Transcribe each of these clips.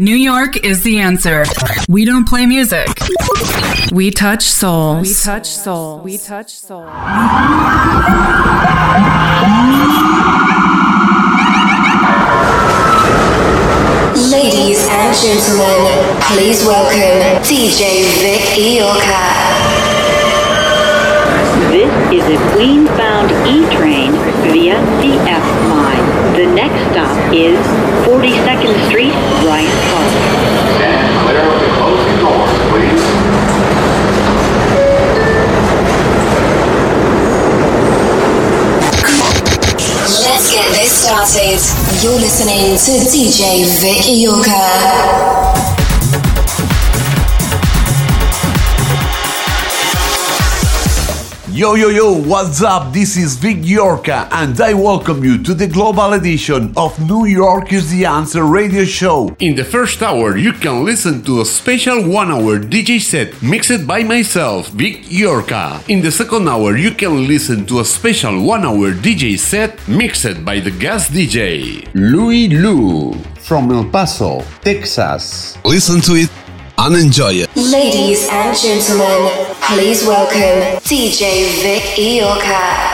New York is the answer. We don't play music. We touch souls. We touch souls. We touch souls. Ladies and gentlemen, please welcome DJ Vic Iorka. This is a Queens-bound E-train via the F line. The next stop is 42nd Street, Bryant Park. Let's get this started. You're listening to DJ Vic Iorka. Yo, yo, yo, what's up? This is Vic Yorka, and I welcome you to the global edition of New York is the Answer radio show. In the first hour, you can listen to a special one hour DJ set mixed by myself, Vic Yorka. In the second hour, you can listen to a special one hour DJ set mixed by the guest DJ, Louis Lou from El Paso, Texas. Listen to it and enjoy it. Ladies and gentlemen, please welcome DJ Vic Iorka.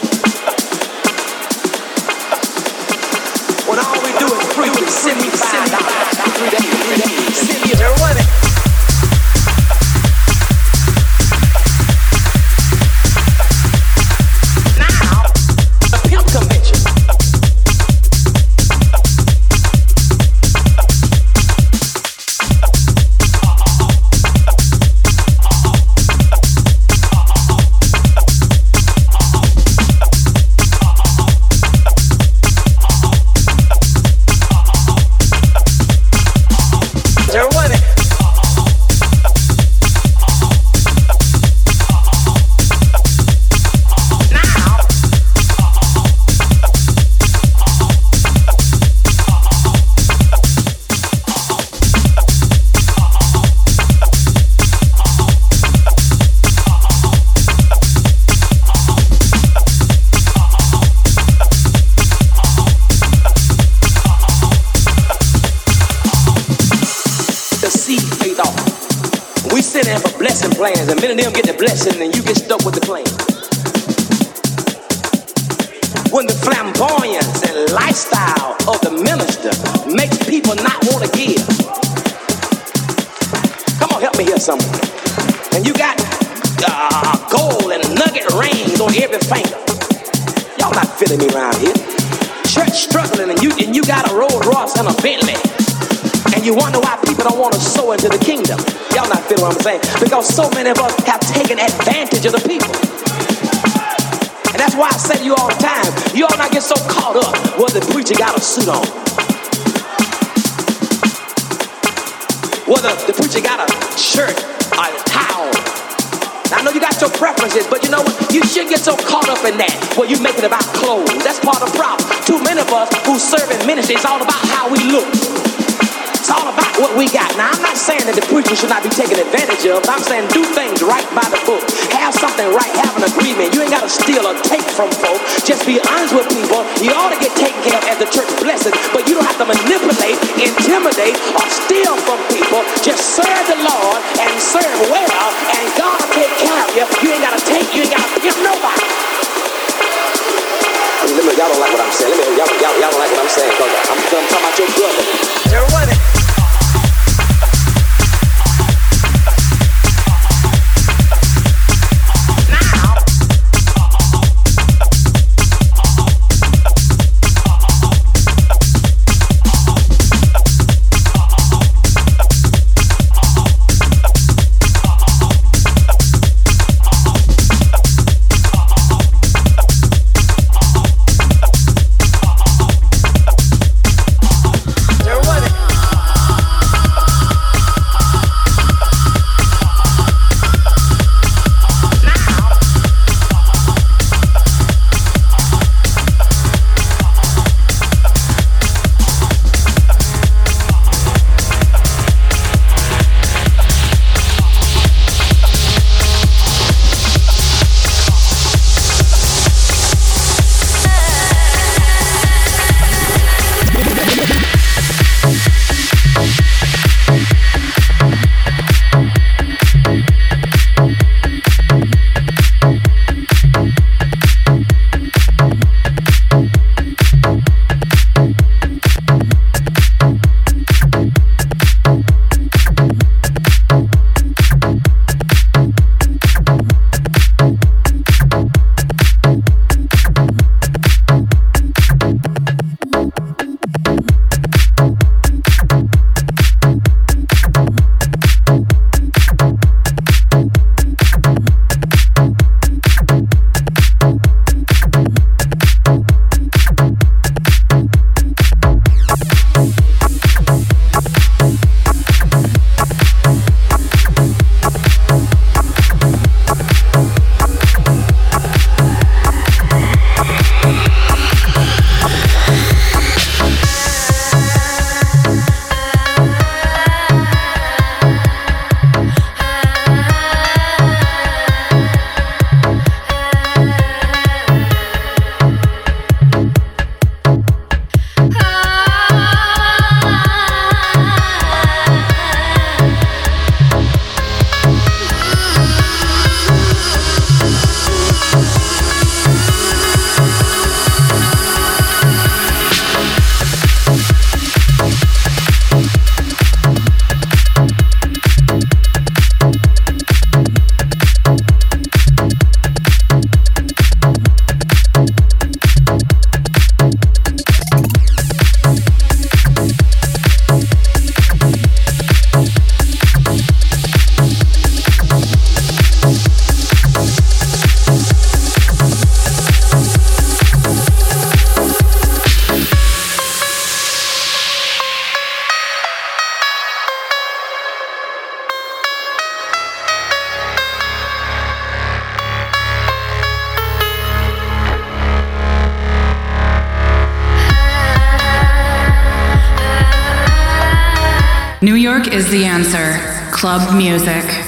Club music.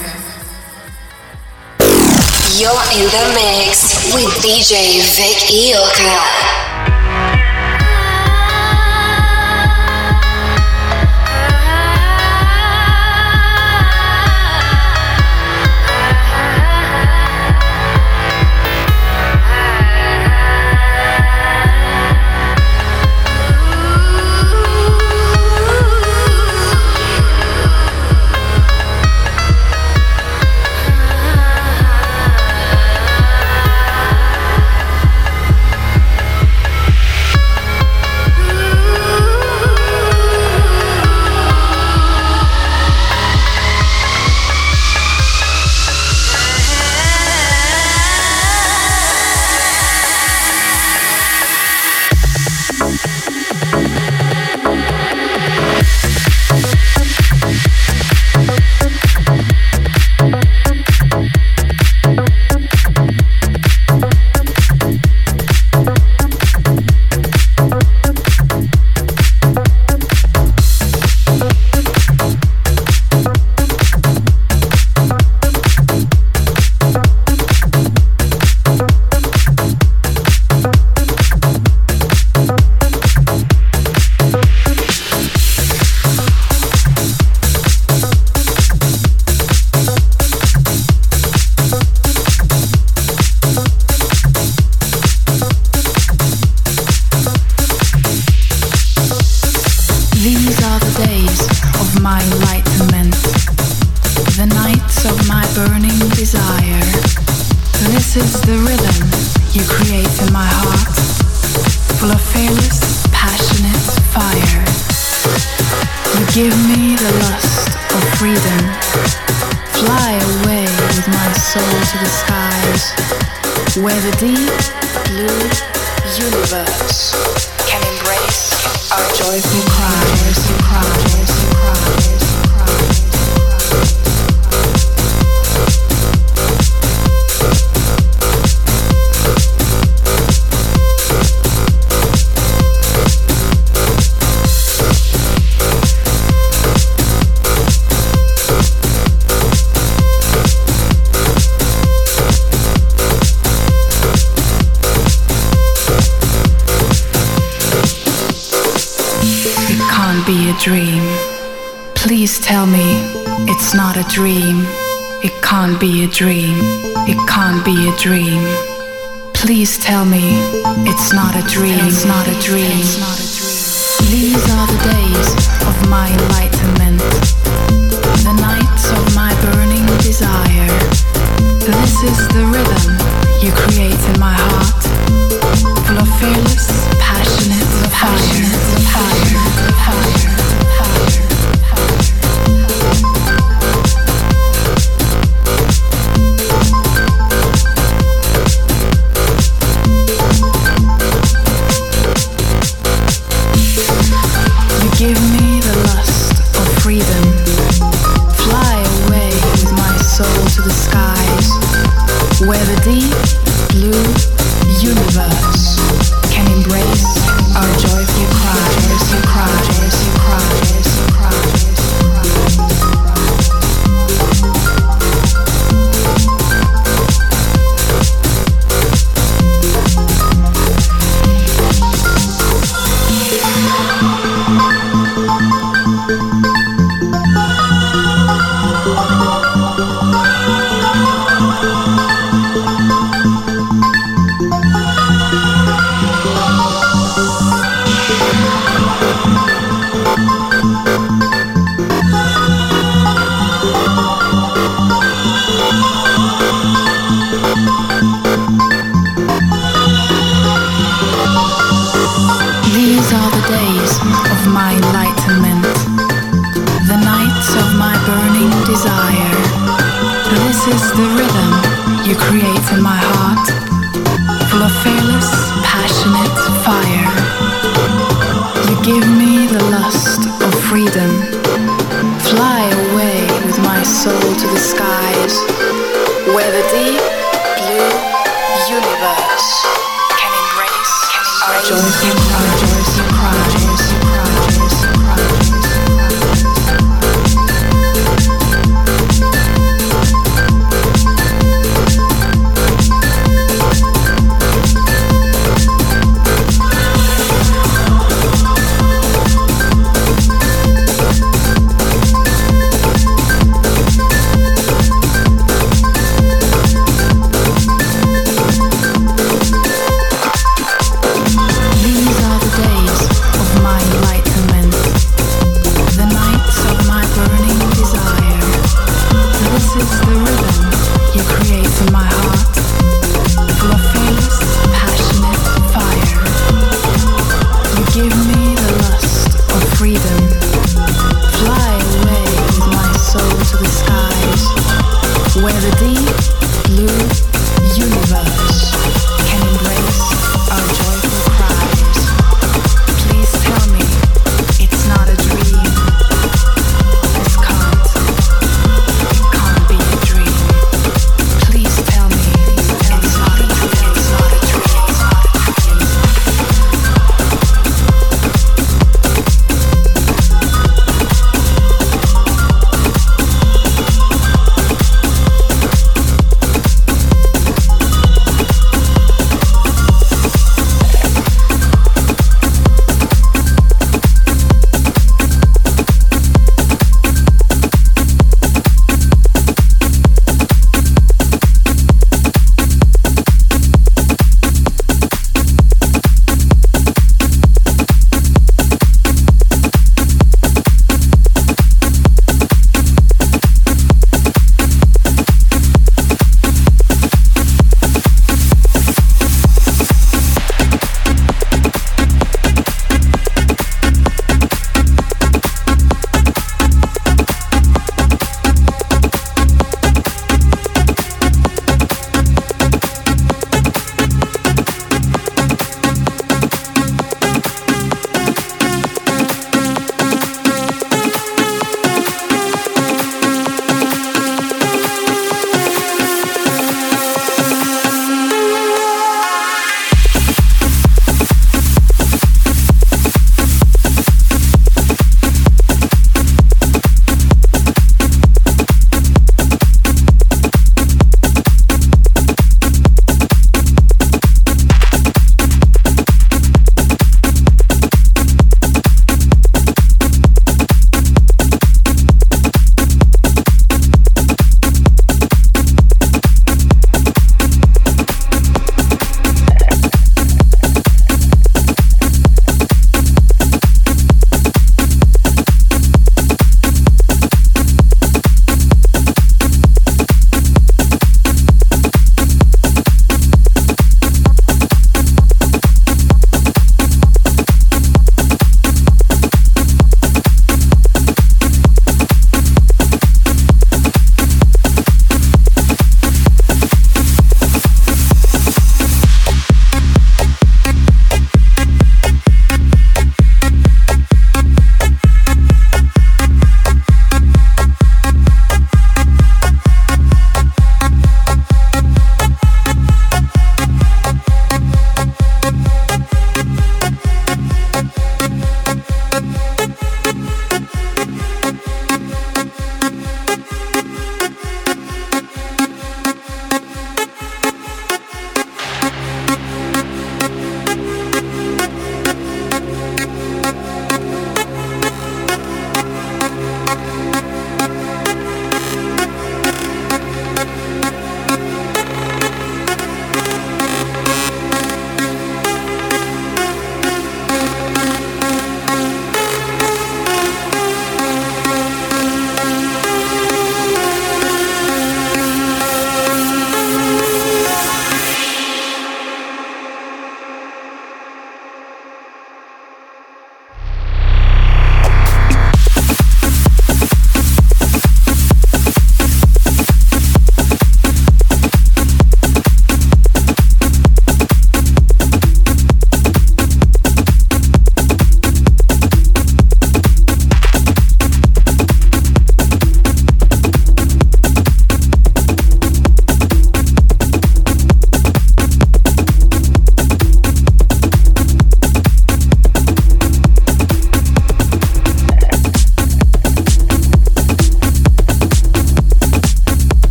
Dream.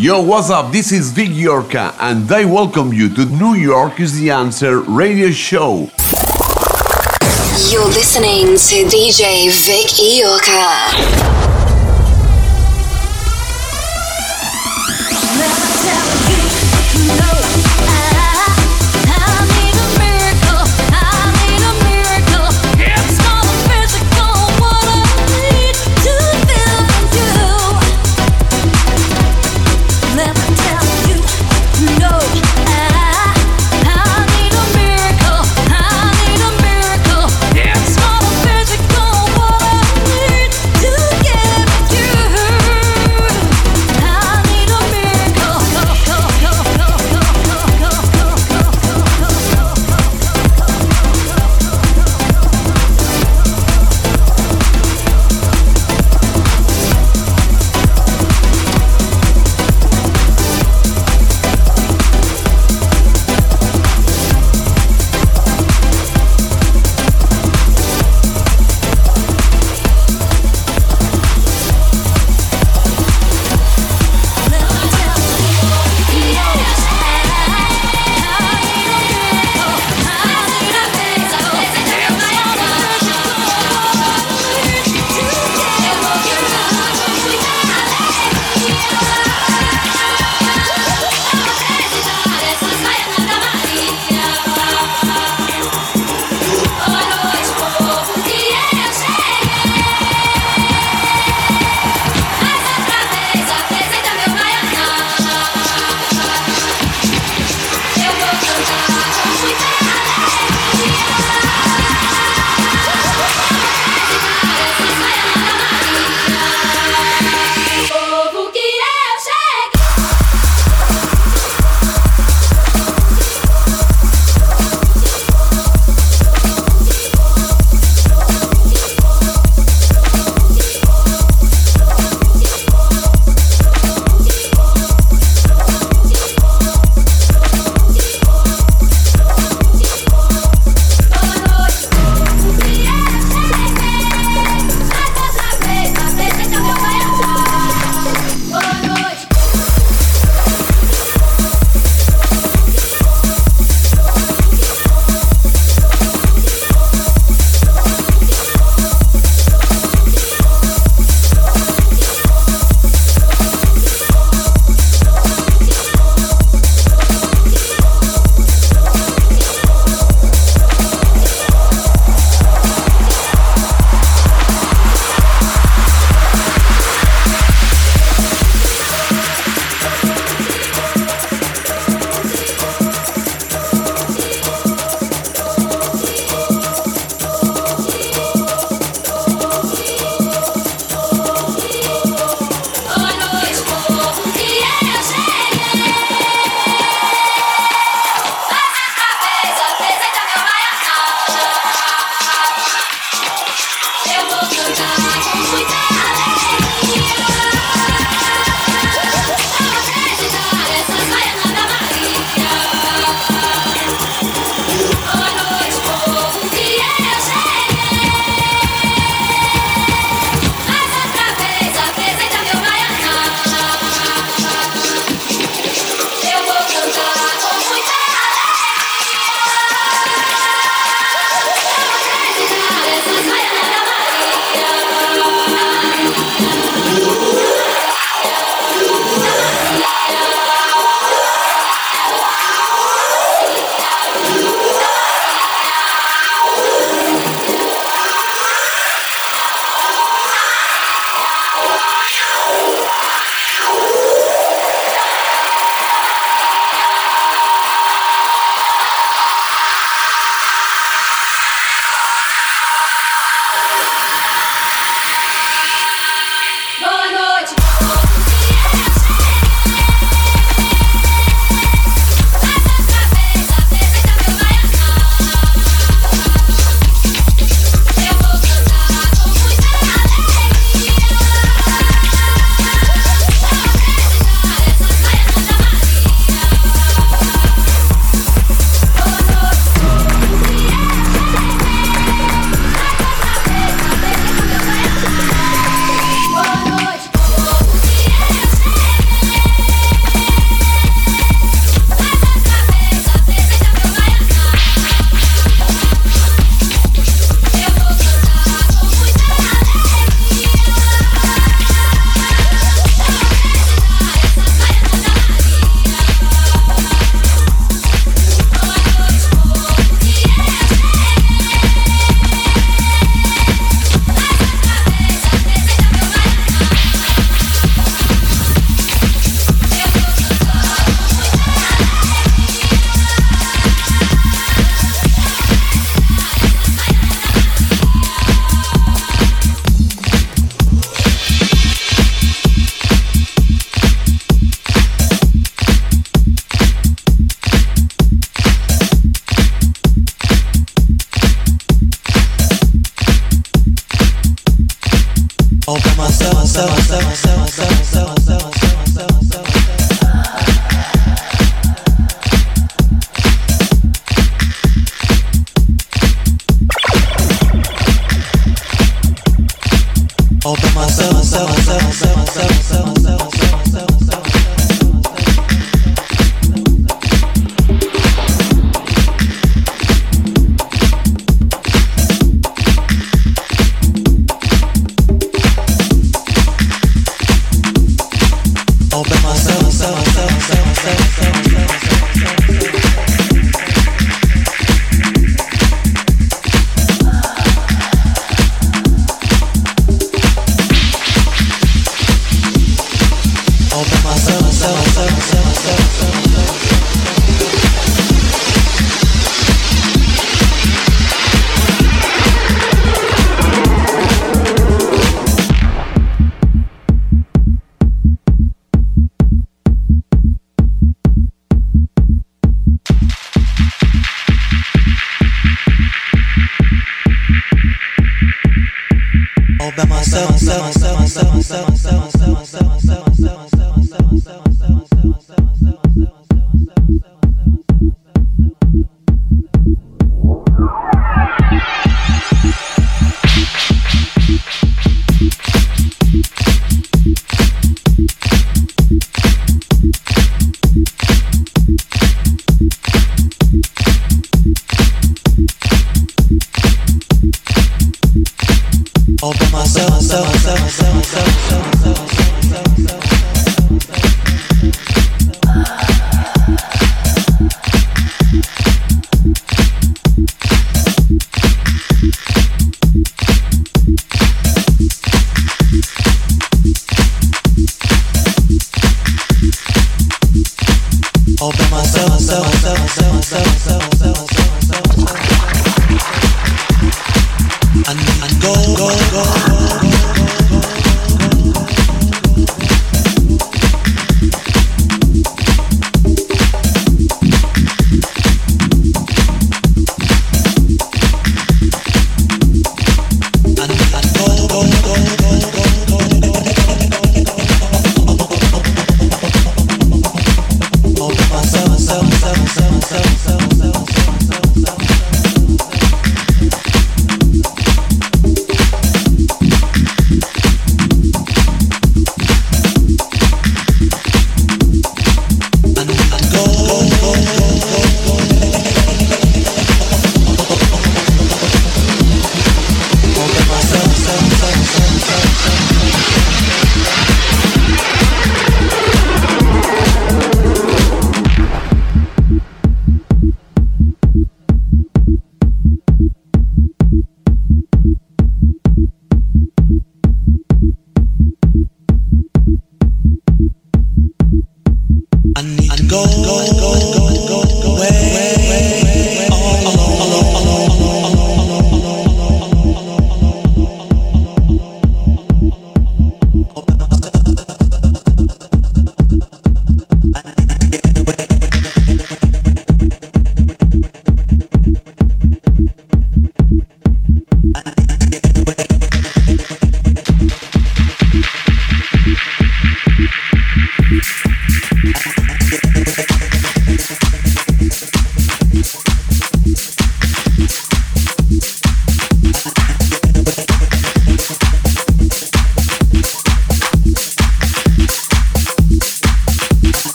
Yo, what's up? This is Vic Yorka, and I welcome you to New York is the Answer radio show. You're listening to DJ Vic Yorka.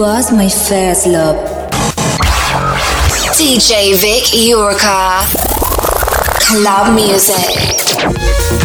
Was my first love. DJ Vic Yorka. Club music.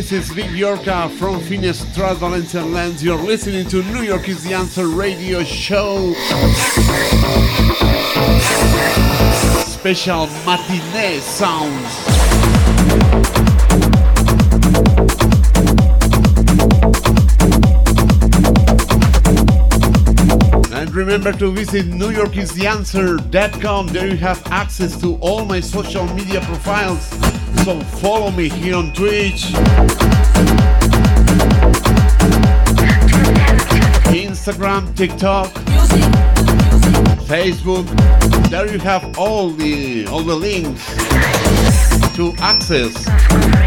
This is Vic Yorka from Finestrat Valencian Lands. You're listening to New York is the Answer radio show. Special matinee sounds. And remember to visit NewYorkIsTheAnswer.com. There you have access to all my social media profiles. So follow me here on Twitch, Instagram, TikTok, Facebook. There you have all the all the links to access.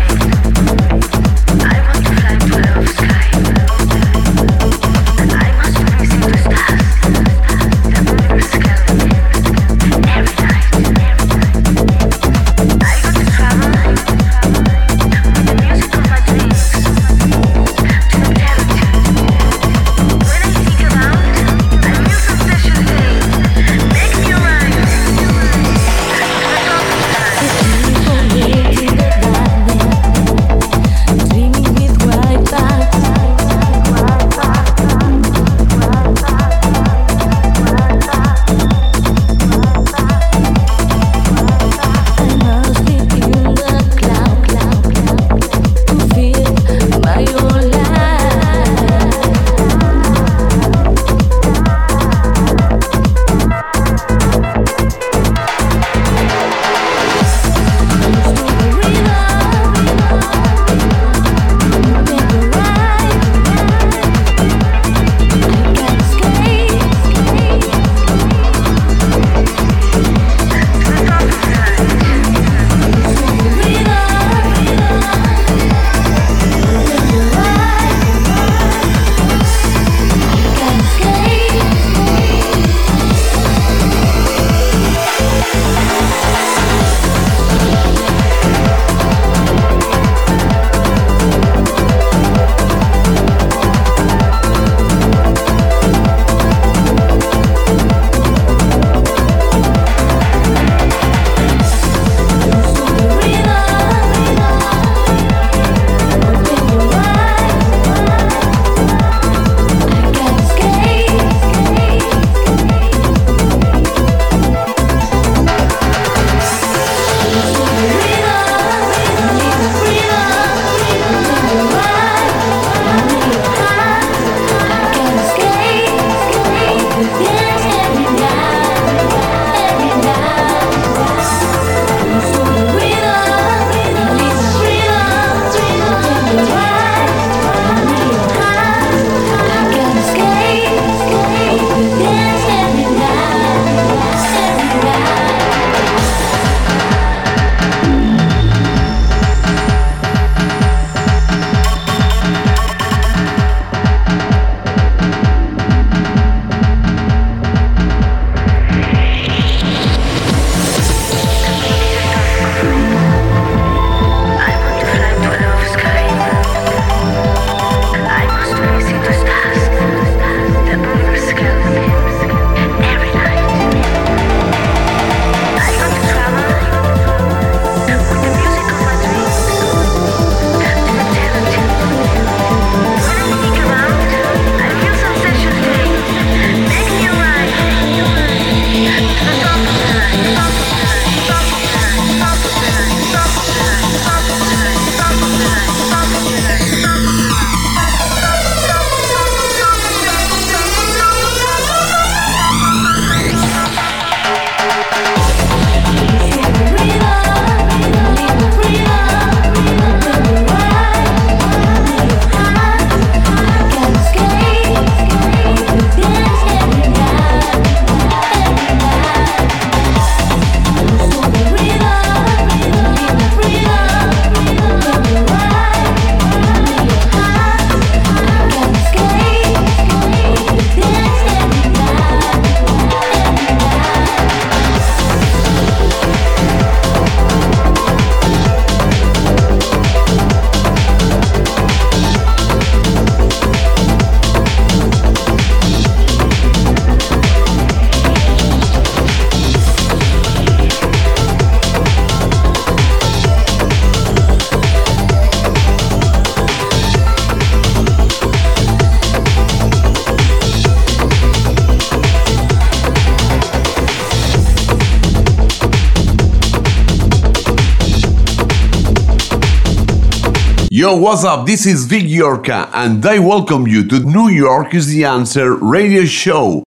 Yo, what's up? This is Vic Yorka, and I welcome you to New York is the Answer radio show.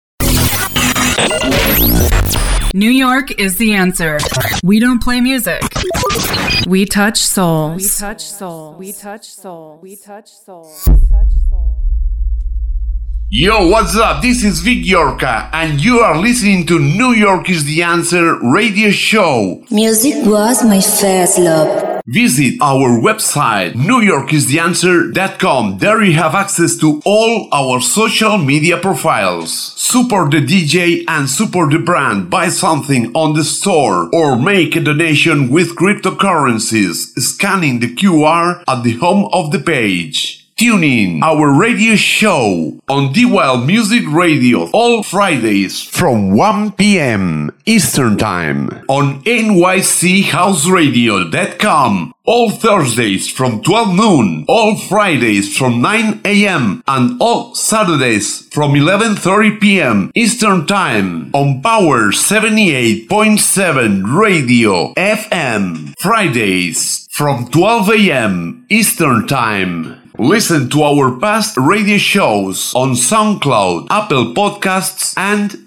New York is the answer. We don't play music. We touch souls. We touch souls. We touch souls. We touch souls. We touch soul. Yo, what's up? This is Vic Yorka, and you are listening to New York is the Answer radio show. Music was my first love. Visit our website, newyorkistheanswer.com. There you have access to all our social media profiles. Support the DJ and support the brand. Buy something on the store or make a donation with cryptocurrencies, scanning the QR at the home of the page. Tune in our radio show on D Wild Music Radio all Fridays from 1 p.m. Eastern Time on nychouseradio.com. All Thursdays from 12 noon, all Fridays from 9 a.m. and all Saturdays from 11:30 p.m. Eastern Time on Power 78.7 Radio FM. Fridays from 12 a.m. Eastern Time. Listen to our past radio shows on SoundCloud, Apple Podcasts, and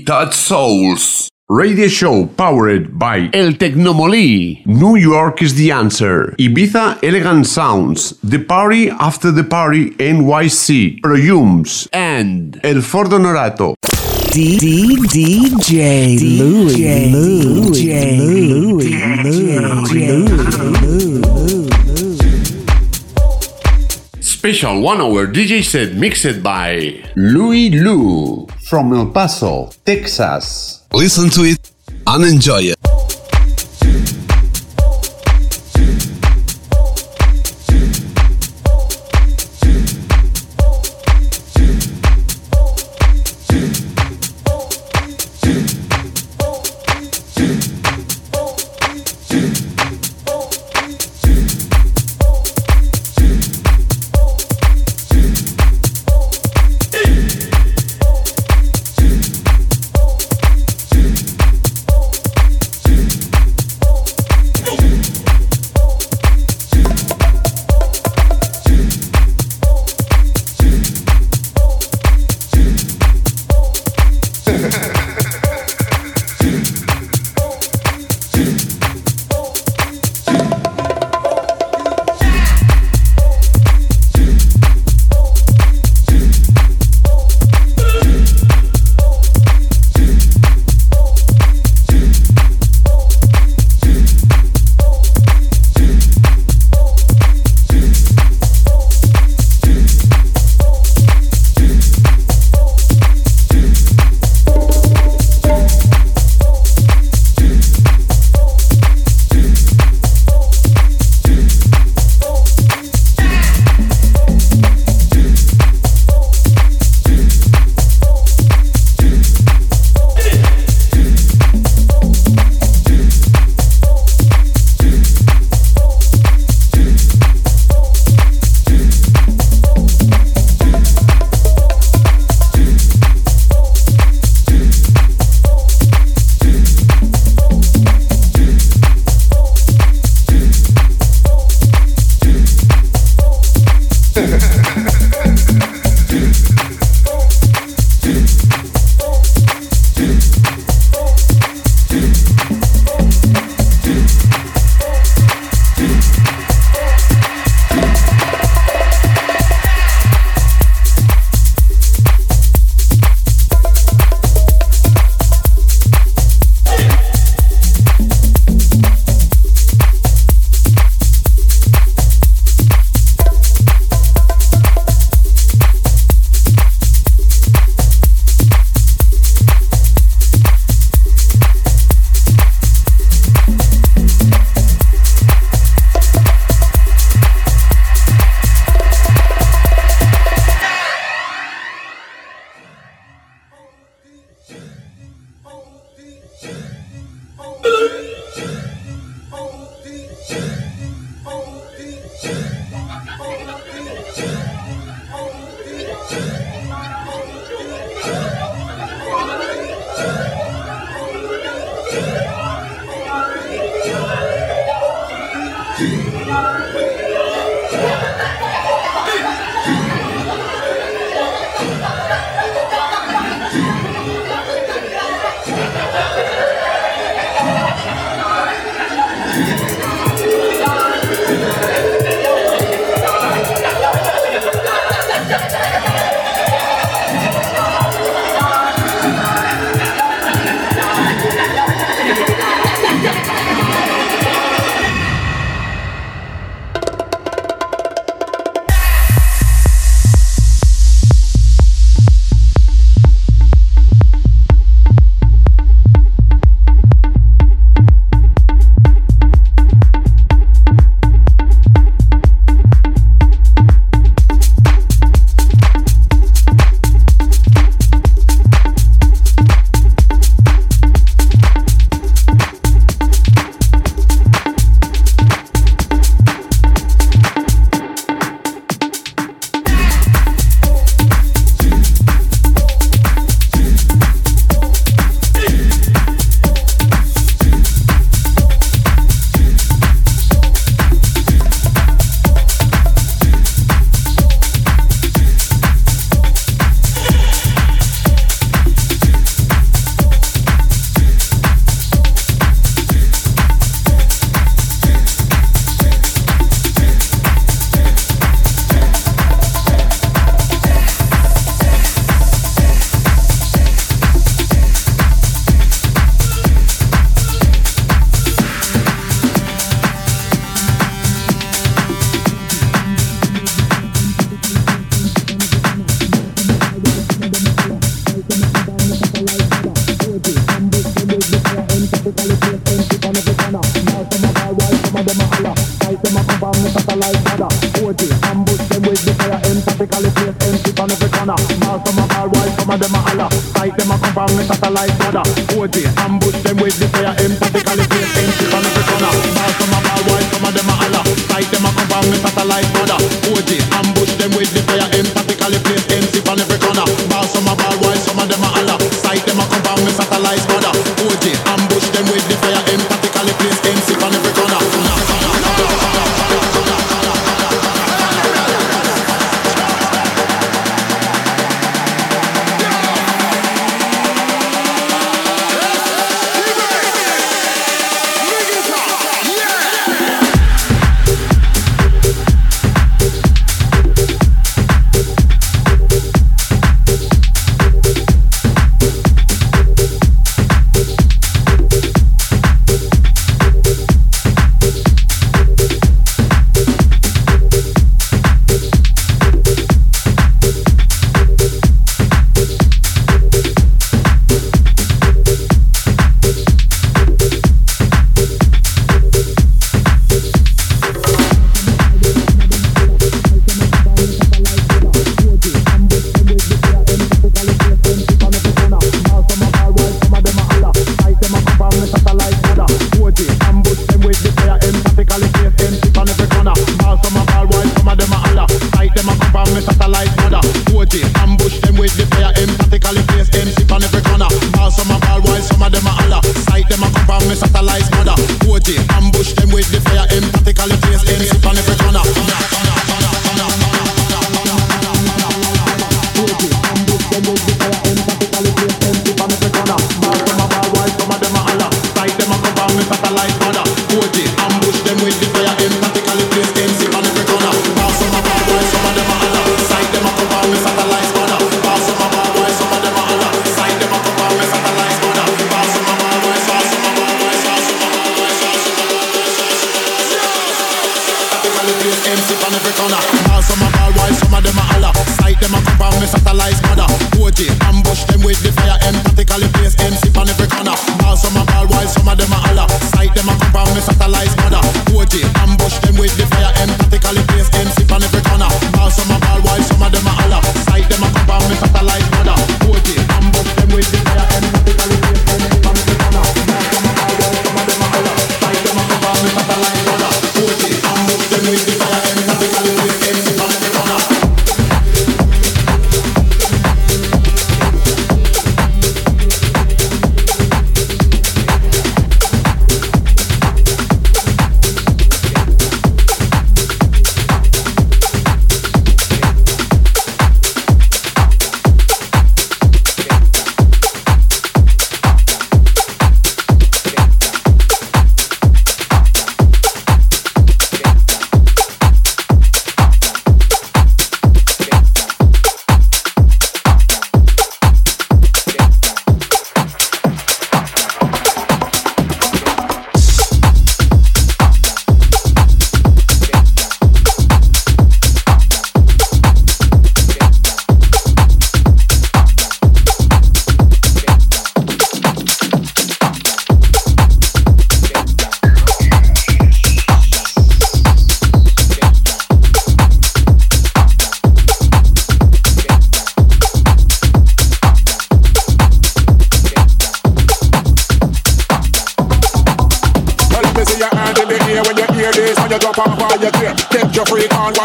touch souls. Radio show powered by El Tecnomolí. New York is the answer. Ibiza Elegant Sounds. The Party After the Party NYC. Proyums. And El Fordo Norato. D D DJ Louis Louis Louis Special one hour DJ set mixed by Louis Lou from El Paso, Texas. Listen to it and enjoy it.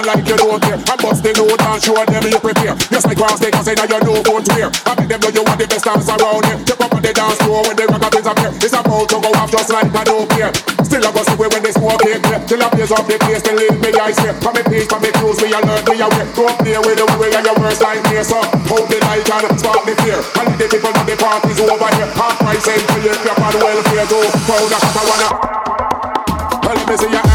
Like you don't care. And bust the load and show them you prepare. Just like cross they can say now you know to wear. I make them know you want the best dance around here. Step up on the dance floor when the rockabins appear. It's about to go off just like I don't care. Still I go see when they smoke it clear. Till I blaze up the place, then leave me ice here. Come me peace, come me cruise, me alert, me aware. Go up there with the way of your worst nightmare. So hold the light and spark the fear. And the people know the party's over here. Half price entry, if you're on welfare, go. Crowd I wanna. Well, let me see your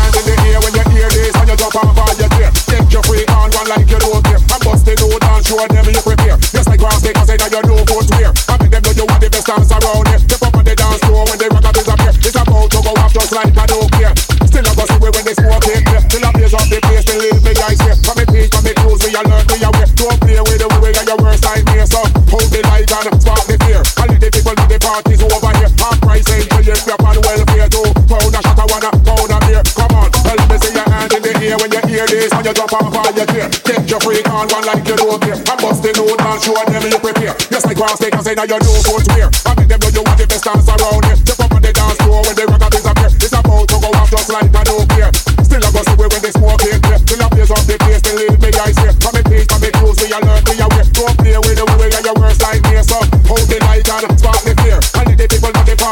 party's over here. Half price ain't you up on welfare too. Pound a shot, I wanna pound a beer. Come on, tell me see your hand in the air when you hear this and you jump off all your gear. Take your freak on one like you don't care. And bust the load and show them you prepare. Just like grass, they can say now you know what to wear. I make them know you want the best dance around here.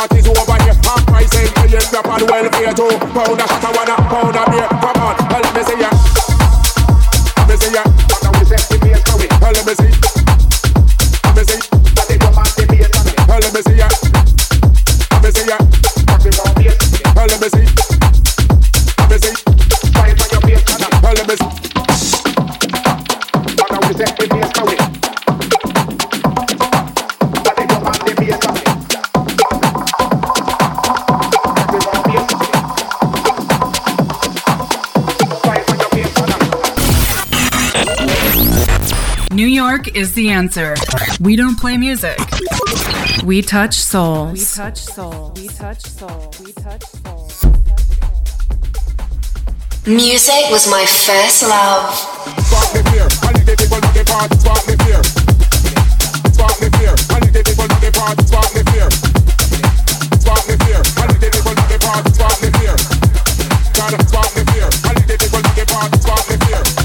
Party's over here. Half price ain't till you up welfare too. Pound a shot, I wanna pound a beer. New York is the answer. We don't play music. We touch souls. We touch souls. We touch souls. We touch souls. Music was my first love. Spark the fear. And the people know the party. Spark the fear. Spark the fear. And the people know the party. Spark the fear. Spark the fear. And the people know the party. Spark the fear. Gotta spark the fear. And the people know the party. Spark the fear.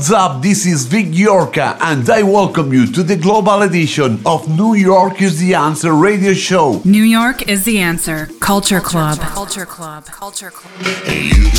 What's up? This is Vic Yorka, and I welcome you to the global edition of New York is the Answer radio show. New York is the answer. Culture Club. Culture Club. Culture Club. And you can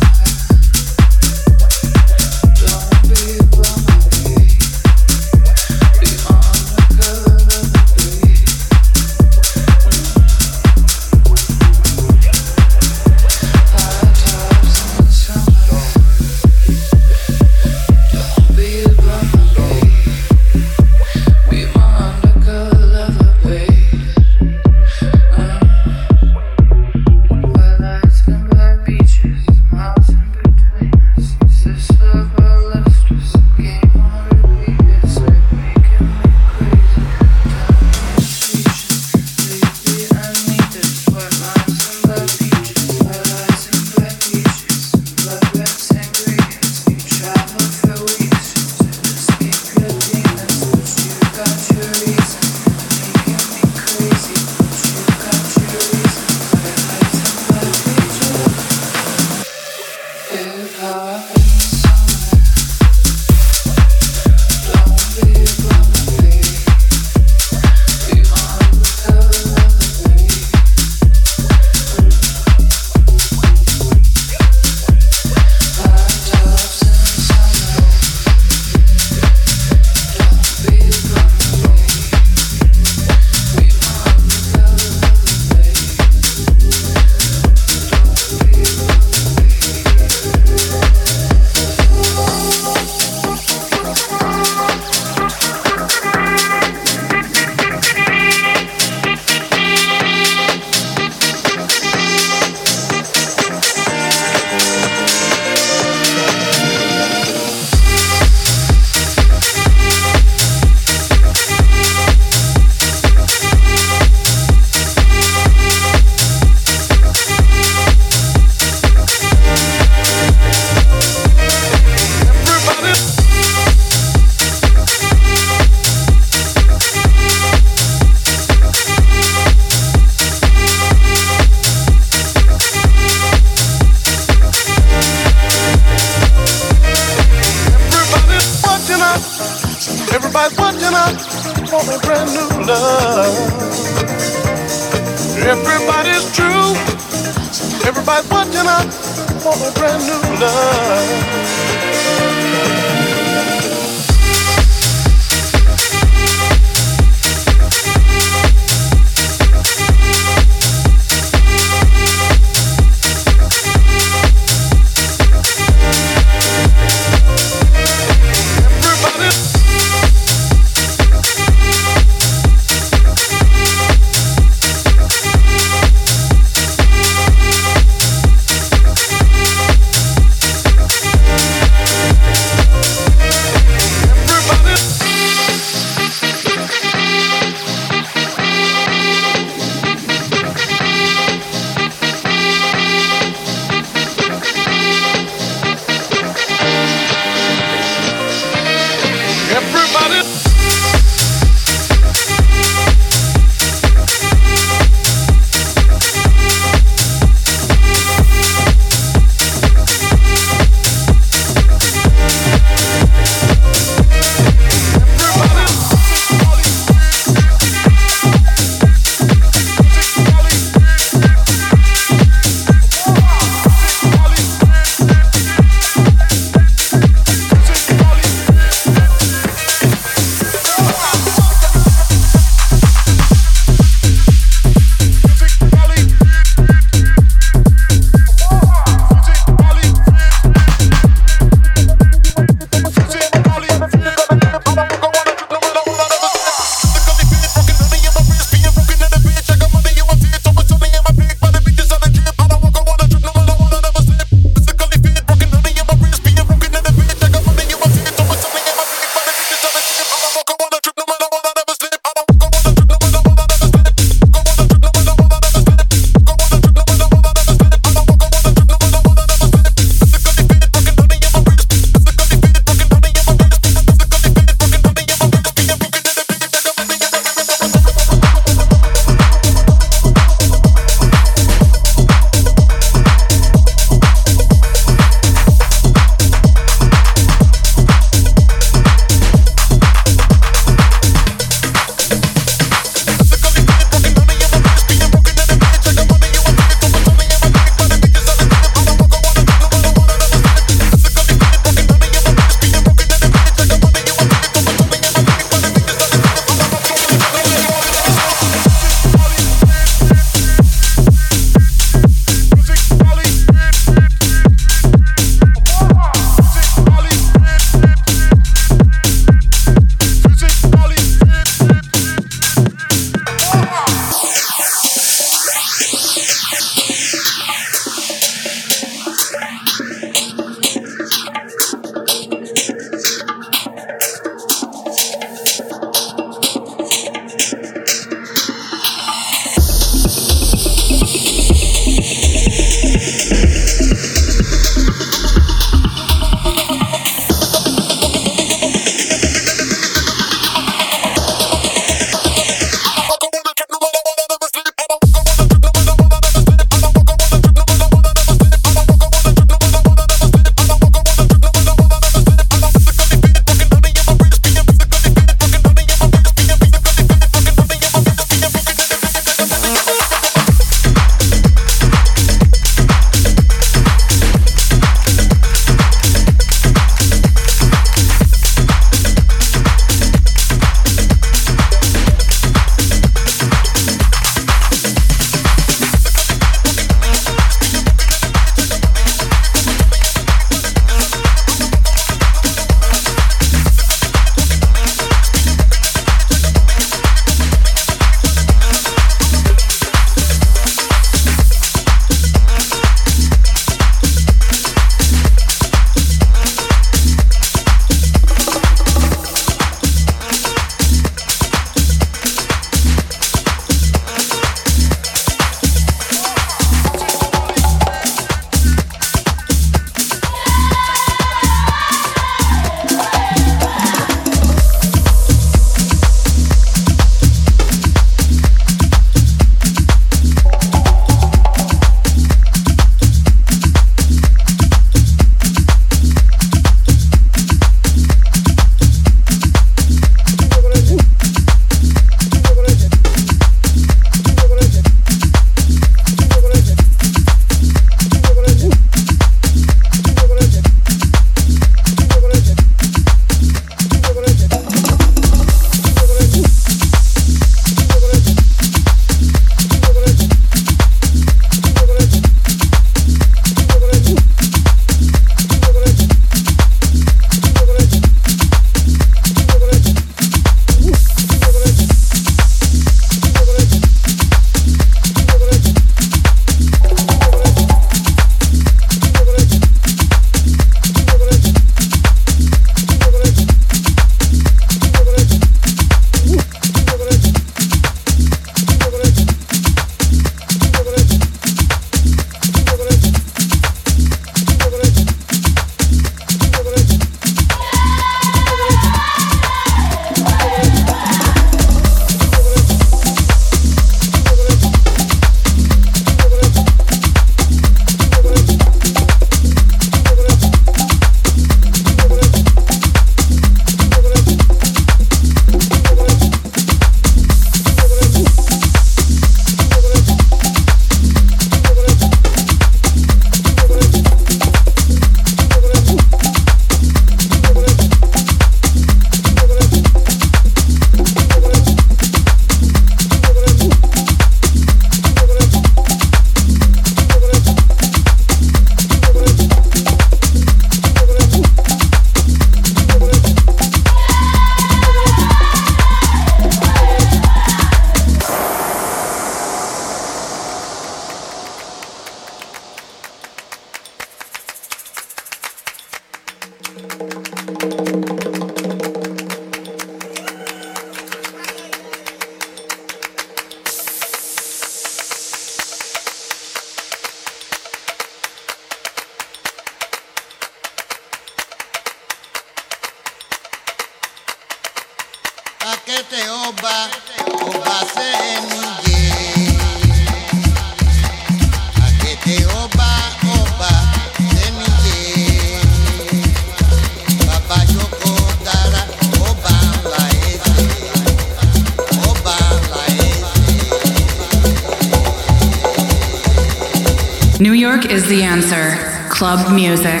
Club music.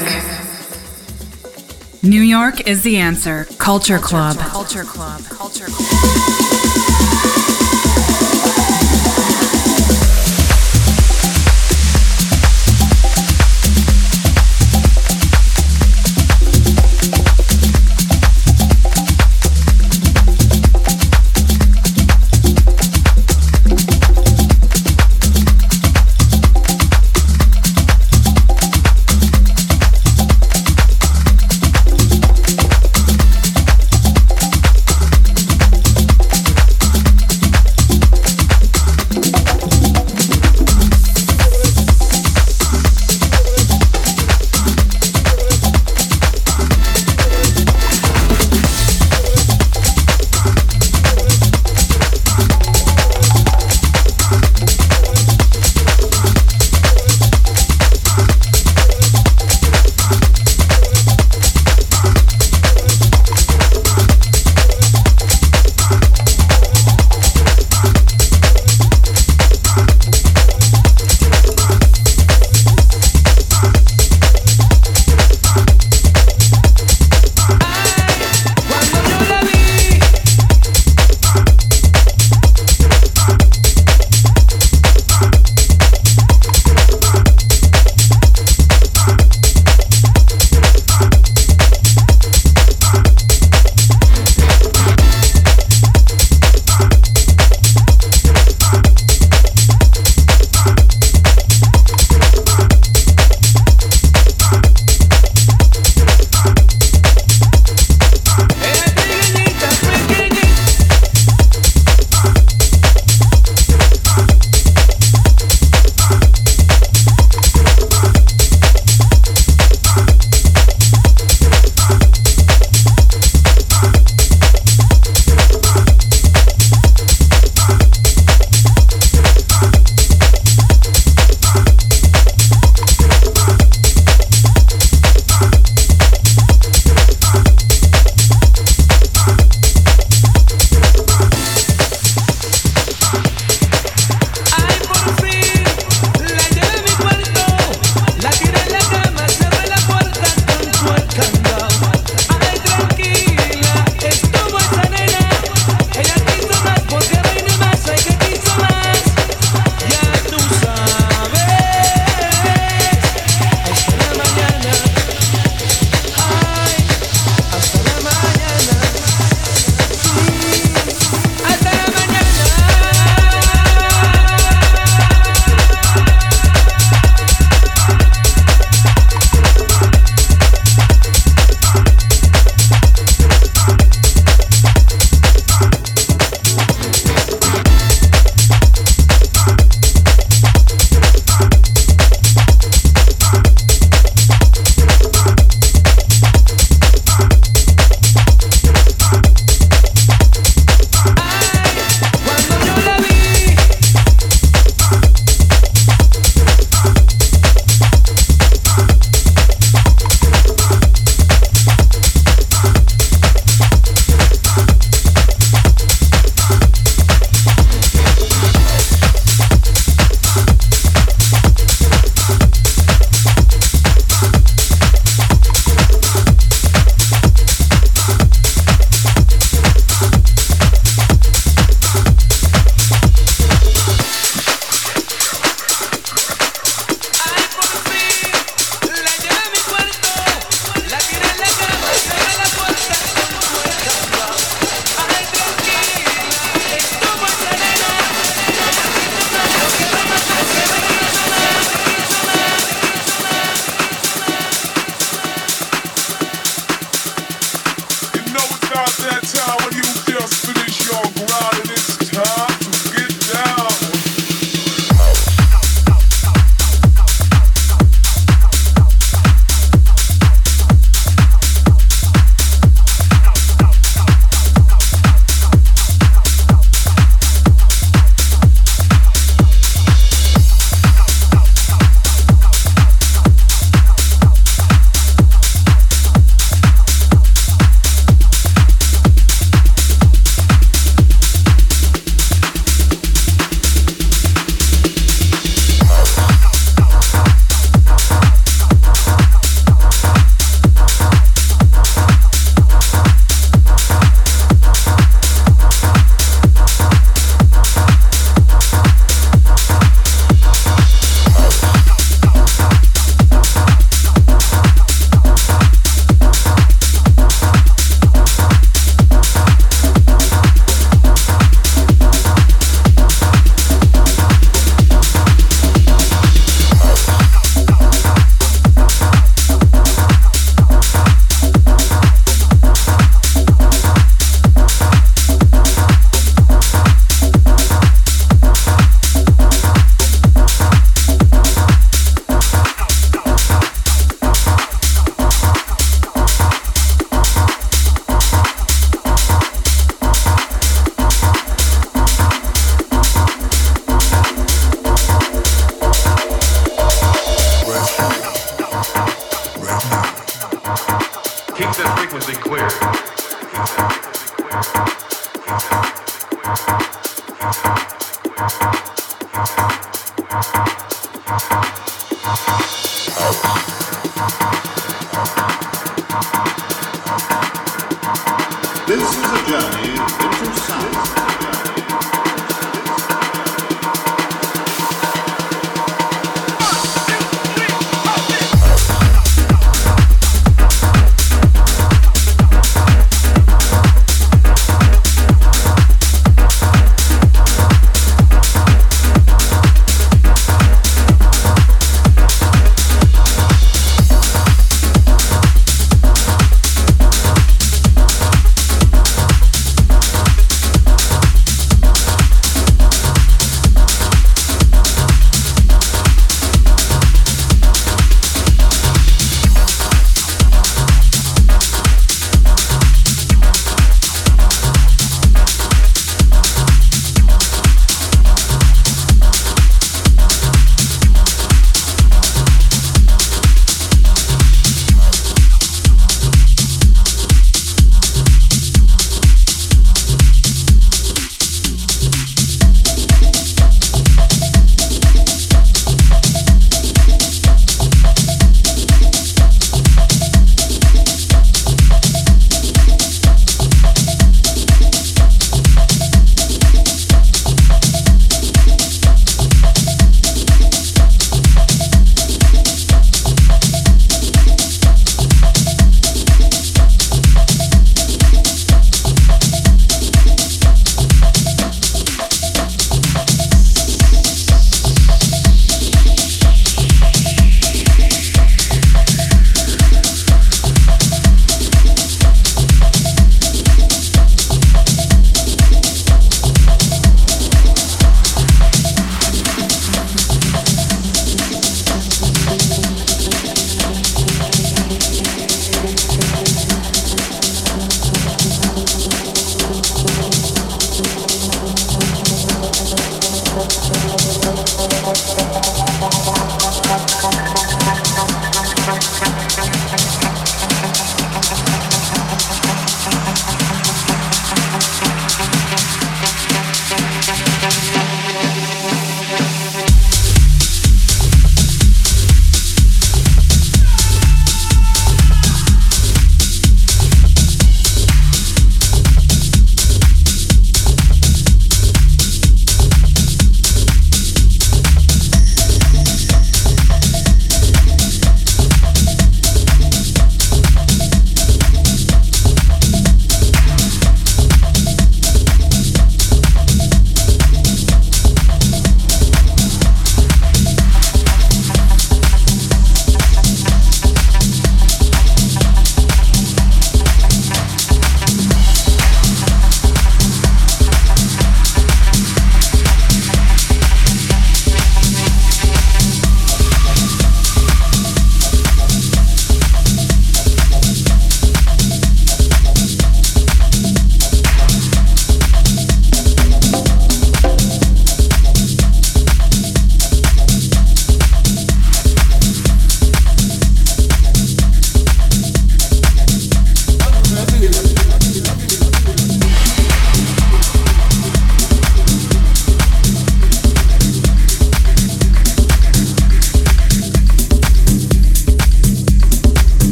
New York is the answer. Culture Club. Culture Club. Culture Club.